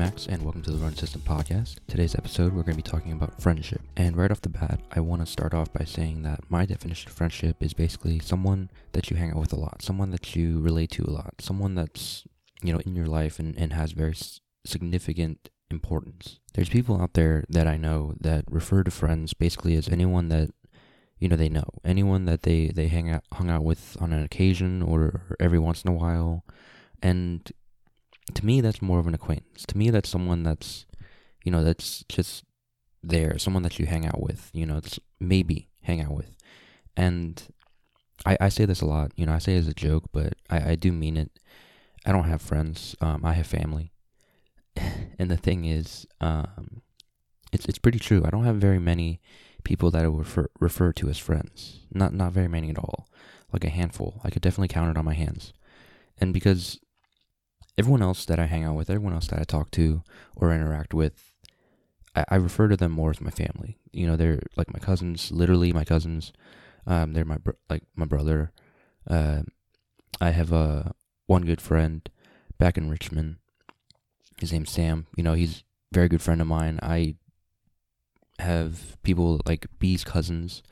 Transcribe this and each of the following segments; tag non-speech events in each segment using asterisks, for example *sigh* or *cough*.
Max, and welcome to the Run System Podcast. Today's episode, we're going to be talking about friendship. And right off the bat, I want to start off by saying that my definition of friendship is basically someone that you hang out with a lot, someone that you relate to a lot, someone that's, you know, in your life and, and has very significant importance. There's people out there that I know that refer to friends basically as anyone that, you know, they know, anyone that they, they hang out, hung out with on an occasion or every once in a while. And to me that's more of an acquaintance. To me that's someone that's you know that's just there someone that you hang out with you know maybe hang out with. And i i say this a lot you know i say it as a joke but i i do mean it. I don't have friends. Um i have family. *laughs* And the thing is um it's it's pretty true. I don't have very many people that i would refer refer to as friends. Not not very many at all. Like a handful. I could definitely count it on my hands. And because everyone else that I hang out with, everyone else that I talk to or interact with, I, I refer to them more as my family. You know, they're like my cousins, literally my cousins. Um, they're my br- like my brother. Uh, I have a uh, one good friend back in Richmond. His name's Sam. You know, he's a very good friend of mine. I have people like B's cousins.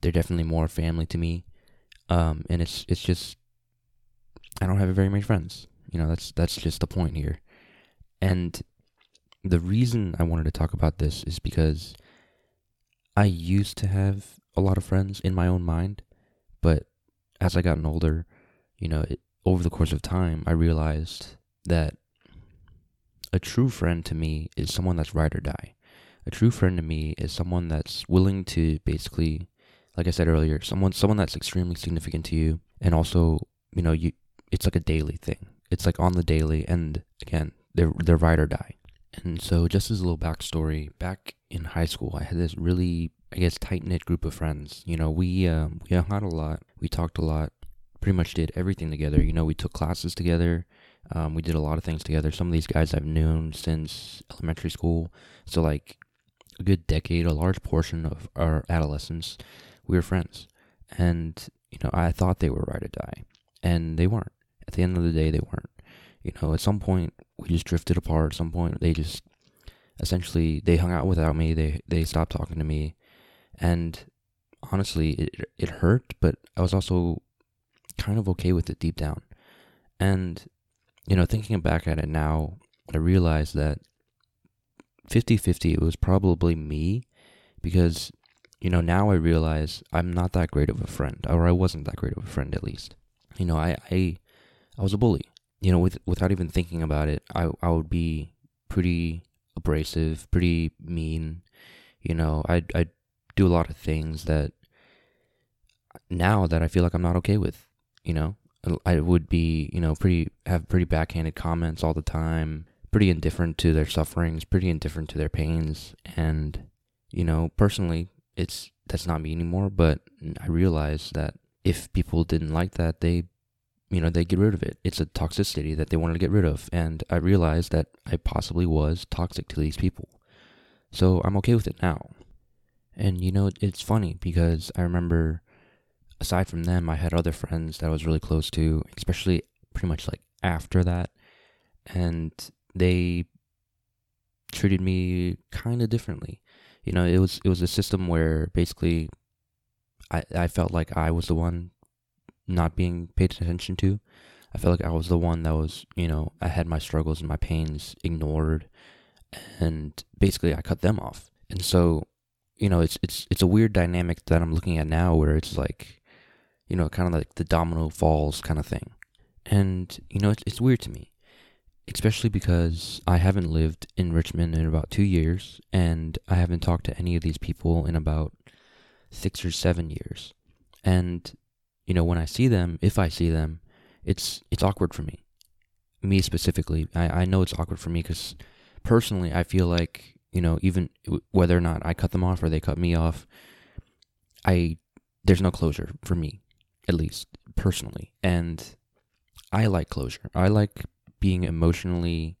They're definitely more family to me. Um, and it's it's just I don't have very many friends. You know, that's that's just the point here. And the reason I wanted to talk about this is because I used to have a lot of friends in my own mind, but as I gotten older, you know, it, over the course of time, I realized that a true friend to me is someone that's ride or die. A true friend to me is someone that's willing to basically, like I said earlier, someone someone that's extremely significant to you, and also, you know, you it's like a daily thing it's like on the daily, and again, they're they're ride or die. And so, just as a little backstory, back in high school, I had this really, I guess, tight knit group of friends. You know, we um, we hung out a lot, we talked a lot, pretty much did everything together. You know, we took classes together. Um, we did a lot of things together. Some of these guys I've known since elementary school, so like a good decade, a large portion of our adolescence, we were friends. And you know, I thought they were ride or die, and they weren't at the end of the day, they weren't. You know, at some point we just drifted apart. At some point they just essentially they hung out without me. They they stopped talking to me, and honestly, it it hurt. But I was also kind of okay with it deep down. And you know, thinking back at it now, I realized that 50-50 it was probably me because you know now I realize I'm not that great of a friend, or I wasn't that great of a friend at least. You know, I I I was a bully. You know, with without even thinking about it, I I would be pretty abrasive, pretty mean. You know, I I do a lot of things that now that I feel like I'm not okay with. You know, I would be you know pretty have pretty backhanded comments all the time, pretty indifferent to their sufferings, pretty indifferent to their pains, and you know, personally, it's that's not me anymore. But I realize that if people didn't like that, they you know, they get rid of it. It's a toxicity that they wanted to get rid of. And I realized that I possibly was toxic to these people. So I'm okay with it now. And, you know, it's funny because I remember, aside from them, I had other friends that I was really close to, especially pretty much like after that. And they treated me kind of differently. You know, it was it was a system where basically I I felt like I was the one not being paid attention to. I felt like I was the one that was, you know, I had my struggles and my pains ignored and basically I cut them off. And so, you know, it's it's it's a weird dynamic that I'm looking at now where it's like, you know, kind of like the domino falls kind of thing. And, you know, it's it's weird to me. Especially because I haven't lived in Richmond in about 2 years and I haven't talked to any of these people in about 6 or 7 years. And you know, when I see them, if I see them, it's it's awkward for me. Me specifically, I I know it's awkward for me because personally, I feel like you know, even whether or not I cut them off or they cut me off, I there's no closure for me, at least personally, and I like closure. I like being emotionally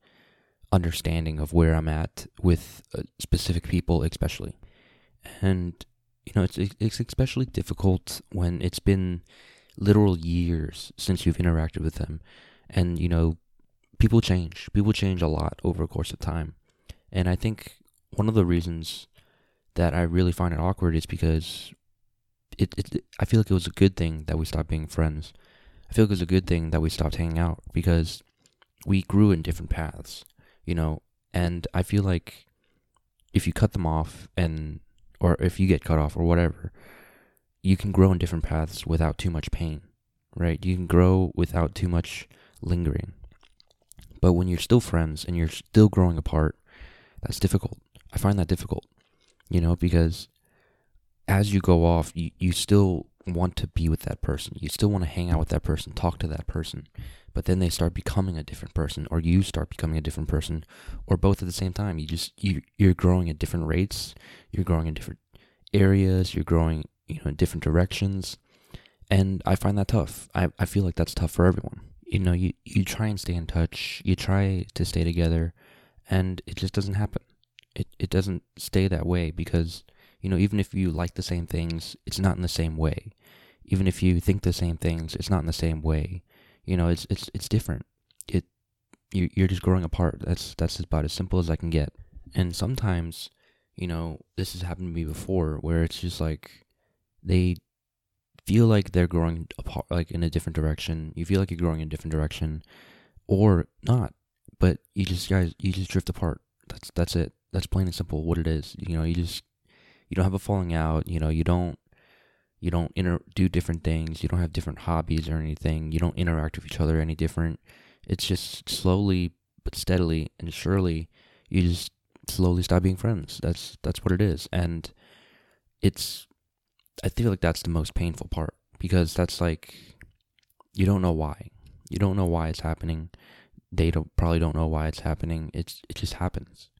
understanding of where I'm at with uh, specific people, especially. And you know, it's it's especially difficult when it's been literal years since you've interacted with them, and you know, people change. People change a lot over a course of time. And I think one of the reasons that I really find it awkward is because it, it I feel like it was a good thing that we stopped being friends. I feel like it was a good thing that we stopped hanging out because we grew in different paths, you know, and I feel like if you cut them off and or if you get cut off or whatever, you can grow in different paths without too much pain, right? You can grow without too much lingering. But when you're still friends and you're still growing apart, that's difficult. I find that difficult, you know, because as you go off, you, you still want to be with that person. You still want to hang out with that person, talk to that person. But then they start becoming a different person or you start becoming a different person or both at the same time. You just you you're growing at different rates. You're growing in different areas, you're growing, you know, in different directions. And I find that tough. I I feel like that's tough for everyone. You know, you you try and stay in touch, you try to stay together and it just doesn't happen. It it doesn't stay that way because you know, even if you like the same things, it's not in the same way. Even if you think the same things, it's not in the same way. You know, it's it's it's different. It you you're just growing apart. That's that's about as simple as I can get. And sometimes, you know, this has happened to me before where it's just like they feel like they're growing apart like in a different direction. You feel like you're growing in a different direction or not. But you just guys you just drift apart. That's that's it. That's plain and simple what it is. You know, you just you don't have a falling out. You know, you don't you don't inter- do different things. You don't have different hobbies or anything. You don't interact with each other any different. It's just slowly but steadily and surely you just slowly stop being friends. That's that's what it is. And it's I feel like that's the most painful part because that's like you don't know why. You don't know why it's happening. They don't probably don't know why it's happening. It's it just happens.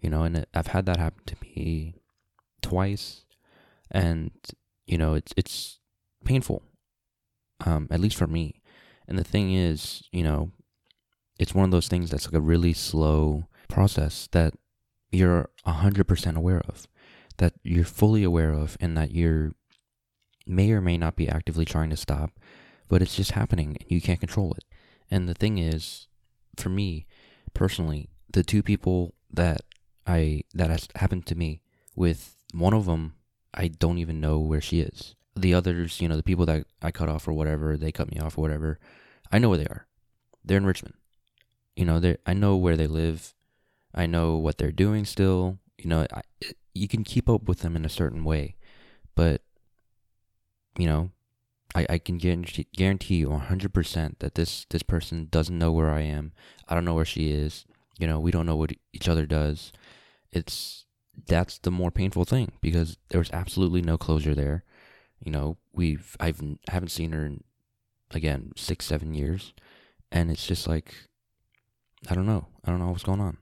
You know, and it, I've had that happen to me twice, and you know it's it's painful, um, at least for me. And the thing is, you know, it's one of those things that's like a really slow process that you're hundred percent aware of, that you're fully aware of, and that you're may or may not be actively trying to stop, but it's just happening and you can't control it. And the thing is, for me personally, the two people that I that has happened to me with one of them, I don't even know where she is. The others, you know, the people that I cut off or whatever, they cut me off or whatever, I know where they are. They're in Richmond. You know, they I know where they live. I know what they're doing still. You know, I, you can keep up with them in a certain way, but you know, I, I can guarantee, guarantee you 100% that this, this person doesn't know where I am. I don't know where she is. You know, we don't know what each other does. It's that's the more painful thing because there was absolutely no closure there. You know, we've I've haven't seen her in again six seven years, and it's just like I don't know. I don't know what's going on.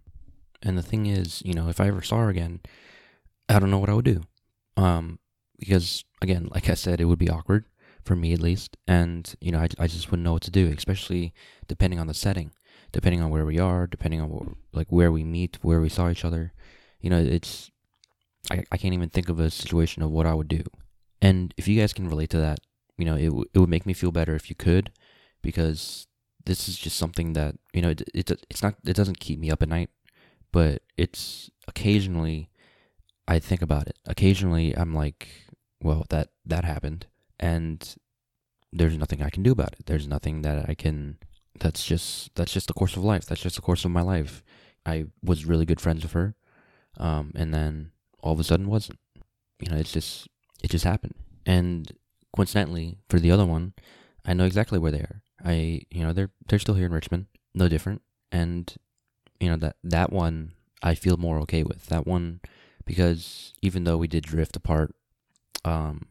And the thing is, you know, if I ever saw her again, I don't know what I would do. Um, because again, like I said, it would be awkward for me at least, and you know, I I just wouldn't know what to do, especially depending on the setting, depending on where we are, depending on what, like where we meet, where we saw each other you know, it's I, I can't even think of a situation of what I would do. And if you guys can relate to that, you know, it w- it would make me feel better if you could, because this is just something that you know it, it it's not it doesn't keep me up at night, but it's occasionally I think about it. Occasionally I'm like, well, that that happened, and there's nothing I can do about it. There's nothing that I can. That's just that's just the course of life. That's just the course of my life. I was really good friends with her um, and then all of a sudden wasn't. You know, it's just it just happened. And coincidentally, for the other one, I know exactly where they are. I you know they're they're still here in Richmond, no different. And you know that that one I feel more okay with that one because even though we did drift apart, um,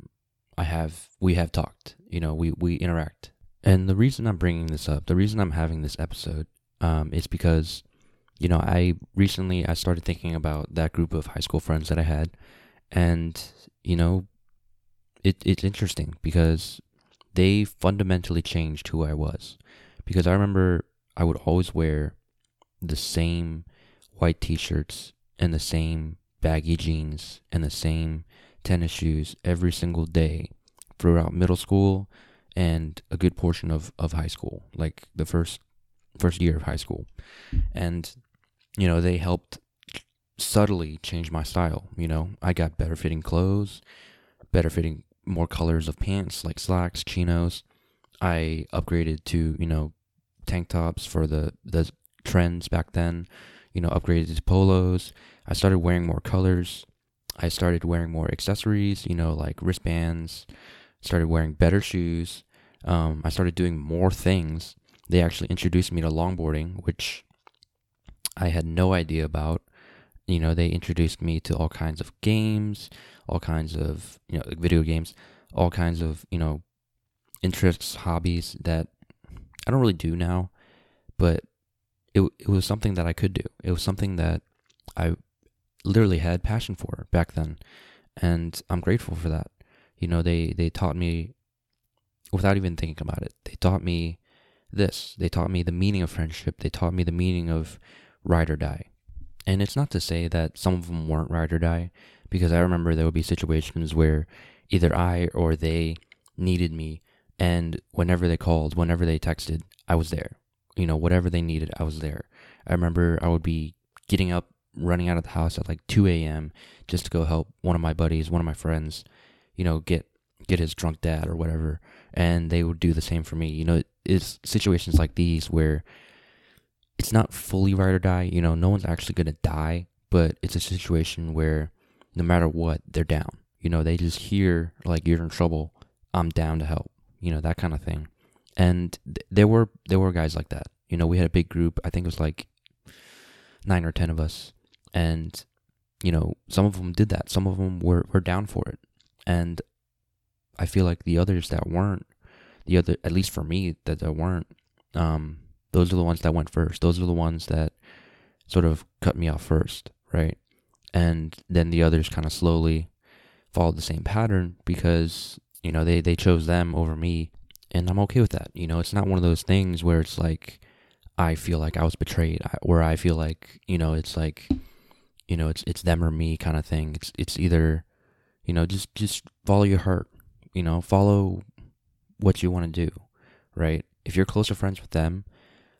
I have we have talked. You know, we we interact. And the reason I'm bringing this up, the reason I'm having this episode, um, is because you know, I recently I started thinking about that group of high school friends that I had, and you know, it it's interesting because they fundamentally changed who I was. Because I remember I would always wear the same white t-shirts and the same baggy jeans and the same tennis shoes every single day throughout middle school and a good portion of, of high school. Like the first first year of high school, and you know they helped subtly change my style. You know, I got better fitting clothes, better fitting more colors of pants like slacks, chinos. I upgraded to you know tank tops for the the trends back then. You know, upgraded to polos. I started wearing more colors. I started wearing more accessories. You know, like wristbands. Started wearing better shoes. Um, I started doing more things. They actually introduced me to longboarding, which I had no idea about. You know, they introduced me to all kinds of games, all kinds of you know video games, all kinds of you know interests, hobbies that I don't really do now, but it it was something that I could do. It was something that I literally had passion for back then, and I'm grateful for that. You know, they they taught me without even thinking about it. They taught me this. They taught me the meaning of friendship. They taught me the meaning of ride or die. And it's not to say that some of them weren't ride or die, because I remember there would be situations where either I or they needed me, and whenever they called, whenever they texted, I was there. You know, whatever they needed, I was there. I remember I would be getting up, running out of the house at like 2 a.m. just to go help one of my buddies, one of my friends, you know, get get his drunk dad or whatever, and they would do the same for me. You know, it's situations like these where it's not fully ride or die. You know, no one's actually gonna die, but it's a situation where no matter what, they're down. You know, they just hear like you're in trouble. I'm down to help. You know that kind of thing. And th- there were there were guys like that. You know, we had a big group. I think it was like nine or ten of us, and you know, some of them did that. Some of them were were down for it, and I feel like the others that weren't, the other at least for me that, that weren't, um, those are the ones that went first. Those are the ones that sort of cut me off first, right? And then the others kind of slowly followed the same pattern because, you know, they, they chose them over me. And I'm okay with that. You know, it's not one of those things where it's like, I feel like I was betrayed, where I feel like, you know, it's like, you know, it's it's them or me kind of thing. It's it's either, you know, just just follow your heart, you know, follow what you want to do, right? If you're closer friends with them,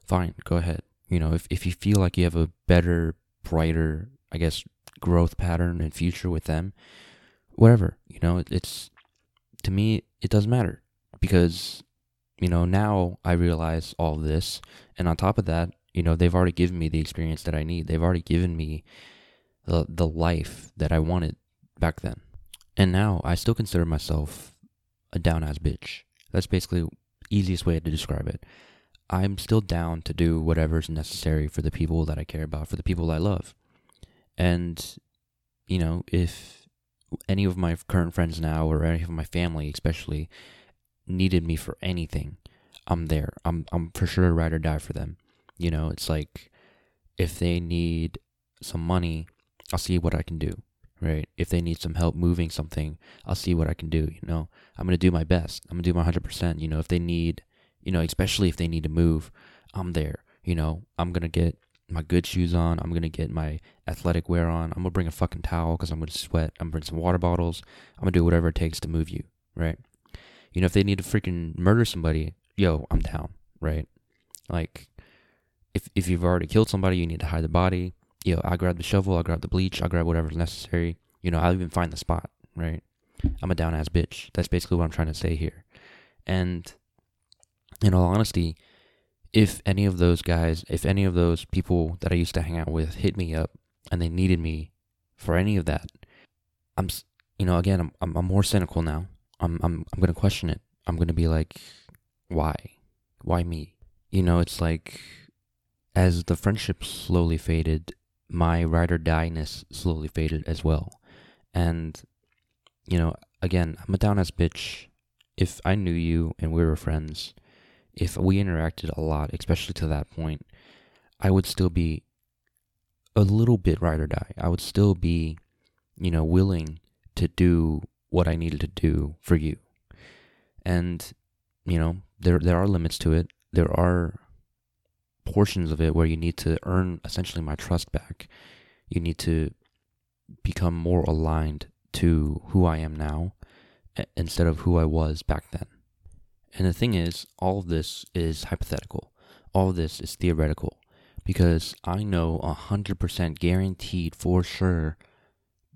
fine, go ahead. You know, if, if you feel like you have a better, brighter, I guess, growth pattern and future with them, whatever, you know, it, it's, to me, it doesn't matter because, you know, now I realize all this. And on top of that, you know, they've already given me the experience that I need. They've already given me the, the life that I wanted back then. And now I still consider myself a down ass bitch. That's basically easiest way to describe it. I'm still down to do whatever's necessary for the people that I care about, for the people I love. And, you know, if any of my current friends now or any of my family especially needed me for anything, I'm there. I'm I'm for sure a ride or die for them. You know, it's like if they need some money, I'll see what I can do. Right? If they need some help moving something, I'll see what I can do, you know. I'm going to do my best. I'm going to do my 100%, you know, if they need you know, especially if they need to move, I'm there. You know, I'm going to get my good shoes on. I'm going to get my athletic wear on. I'm going to bring a fucking towel because I'm going to sweat. I'm going to bring some water bottles. I'm going to do whatever it takes to move you, right? You know, if they need to freaking murder somebody, yo, I'm down, right? Like, if, if you've already killed somebody, you need to hide the body. Yo, I grab the shovel, I grab the bleach, I grab whatever's necessary. You know, I'll even find the spot, right? I'm a down ass bitch. That's basically what I'm trying to say here. And in all honesty, if any of those guys, if any of those people that I used to hang out with hit me up and they needed me for any of that, I'm, you know, again, I'm, I'm, I'm more cynical now. I'm, I'm, I'm going to question it. I'm going to be like, why? Why me? You know, it's like, as the friendship slowly faded, my ride or die ness slowly faded as well. And, you know, again, I'm a down ass bitch. If I knew you and we were friends, if we interacted a lot, especially to that point, I would still be a little bit ride or die. I would still be, you know, willing to do what I needed to do for you. And, you know, there there are limits to it. There are portions of it where you need to earn essentially my trust back. You need to become more aligned to who I am now instead of who I was back then. And the thing is, all of this is hypothetical. all of this is theoretical because I know 100% guaranteed for sure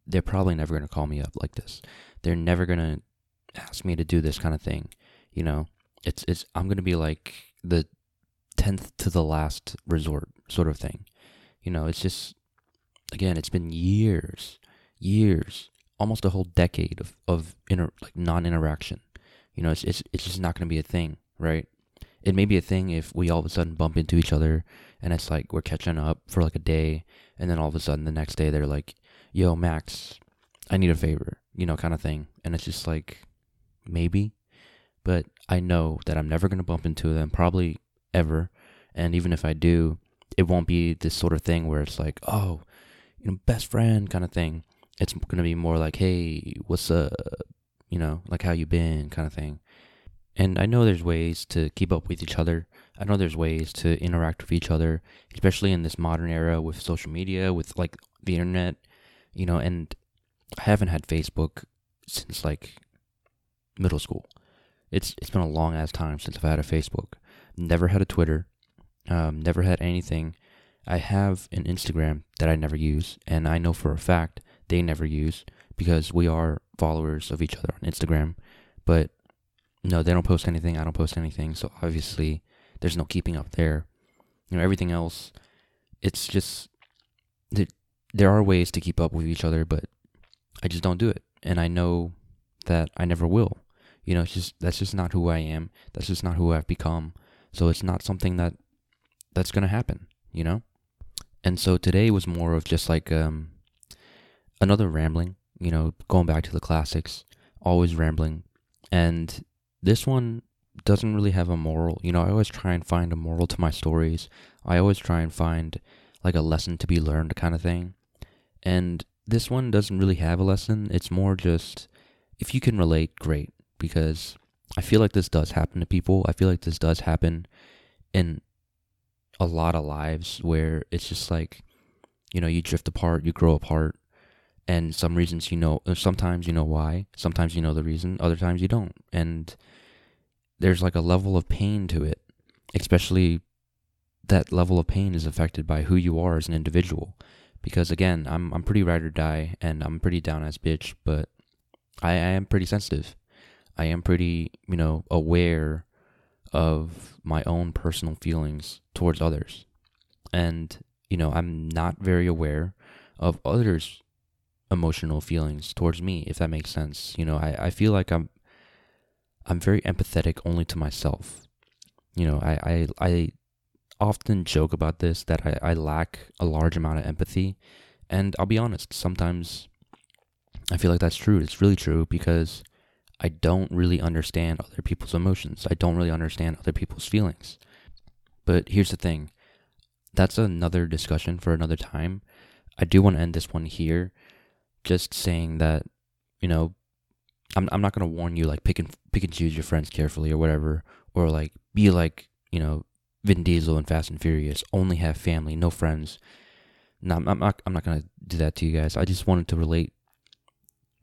they're probably never going to call me up like this. They're never going to ask me to do this kind of thing. You know, it's it's I'm going to be like the 10th to the last resort sort of thing. You know, it's just again, it's been years, years, almost a whole decade of of inter, like non-interaction. You know, it's it's it's just not going to be a thing, right? It may be a thing if we all of a sudden bump into each other and it's like we're catching up for like a day and then all of a sudden the next day they're like, "Yo, Max, I need a favor," you know, kind of thing. And it's just like maybe, but I know that I'm never going to bump into them probably ever. And even if I do, it won't be this sort of thing where it's like, "Oh, you know, best friend kind of thing." It's going to be more like, "Hey, what's up?" You know, like how you been kind of thing. And I know there's ways to keep up with each other. I know there's ways to interact with each other, especially in this modern era with social media, with like the internet, you know, and I haven't had Facebook since like middle school. It's it's been a long ass time since I've had a Facebook. Never had a Twitter. Um, never had anything. I have an Instagram that I never use, and I know for a fact they never use because we are followers of each other on Instagram. But no, they don't post anything. I don't post anything. So obviously, there's no keeping up there. You know, everything else, it's just that there are ways to keep up with each other, but I just don't do it, and I know that I never will. You know, it's just that's just not who I am. That's just not who I've become. So it's not something that that's gonna happen. You know, and so today was more of just like um another rambling. You know, going back to the classics, always rambling, and this one doesn't really have a moral. You know, I always try and find a moral to my stories. I always try and find like a lesson to be learned kind of thing. And this one doesn't really have a lesson. It's more just if you can relate, great. Because I feel like this does happen to people. I feel like this does happen in a lot of lives where it's just like, you know, you drift apart, you grow apart, and some reasons you know, uh, sometimes you know why, sometimes you know the reason, other times you don't. And there's like a level of pain to it, especially that level of pain is affected by who you are as an individual. Because again, I'm I'm pretty ride or die, and I'm pretty down as bitch, but I, I am pretty sensitive. I am pretty, you know, aware of my own personal feelings towards others. And, you know, I'm not very aware of others' emotional feelings towards me, if that makes sense. You know, I, I feel like I'm I'm very empathetic only to myself. You know, I, I, I often joke about this that I, I lack a large amount of empathy. And I'll be honest, sometimes I feel like that's true. It's really true because I don't really understand other people's emotions. I don't really understand other people's feelings. But here's the thing that's another discussion for another time. I do want to end this one here, just saying that, you know, I'm I'm not gonna warn you like pick and pick and choose your friends carefully or whatever, or like be like you know Vin Diesel and Fast and Furious, only have family, no friends. No, I'm, I'm not I'm not gonna do that to you guys. I just wanted to relate,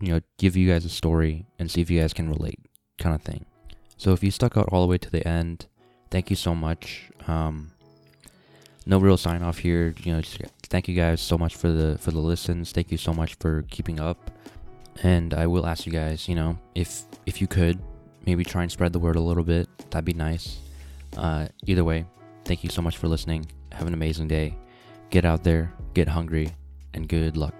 you know, give you guys a story and see if you guys can relate, kind of thing. So if you stuck out all the way to the end, thank you so much. Um, no real sign off here. You know, just thank you guys so much for the for the listens. Thank you so much for keeping up. And I will ask you guys, you know, if if you could, maybe try and spread the word a little bit. That'd be nice. Uh, either way, thank you so much for listening. Have an amazing day. Get out there, get hungry, and good luck.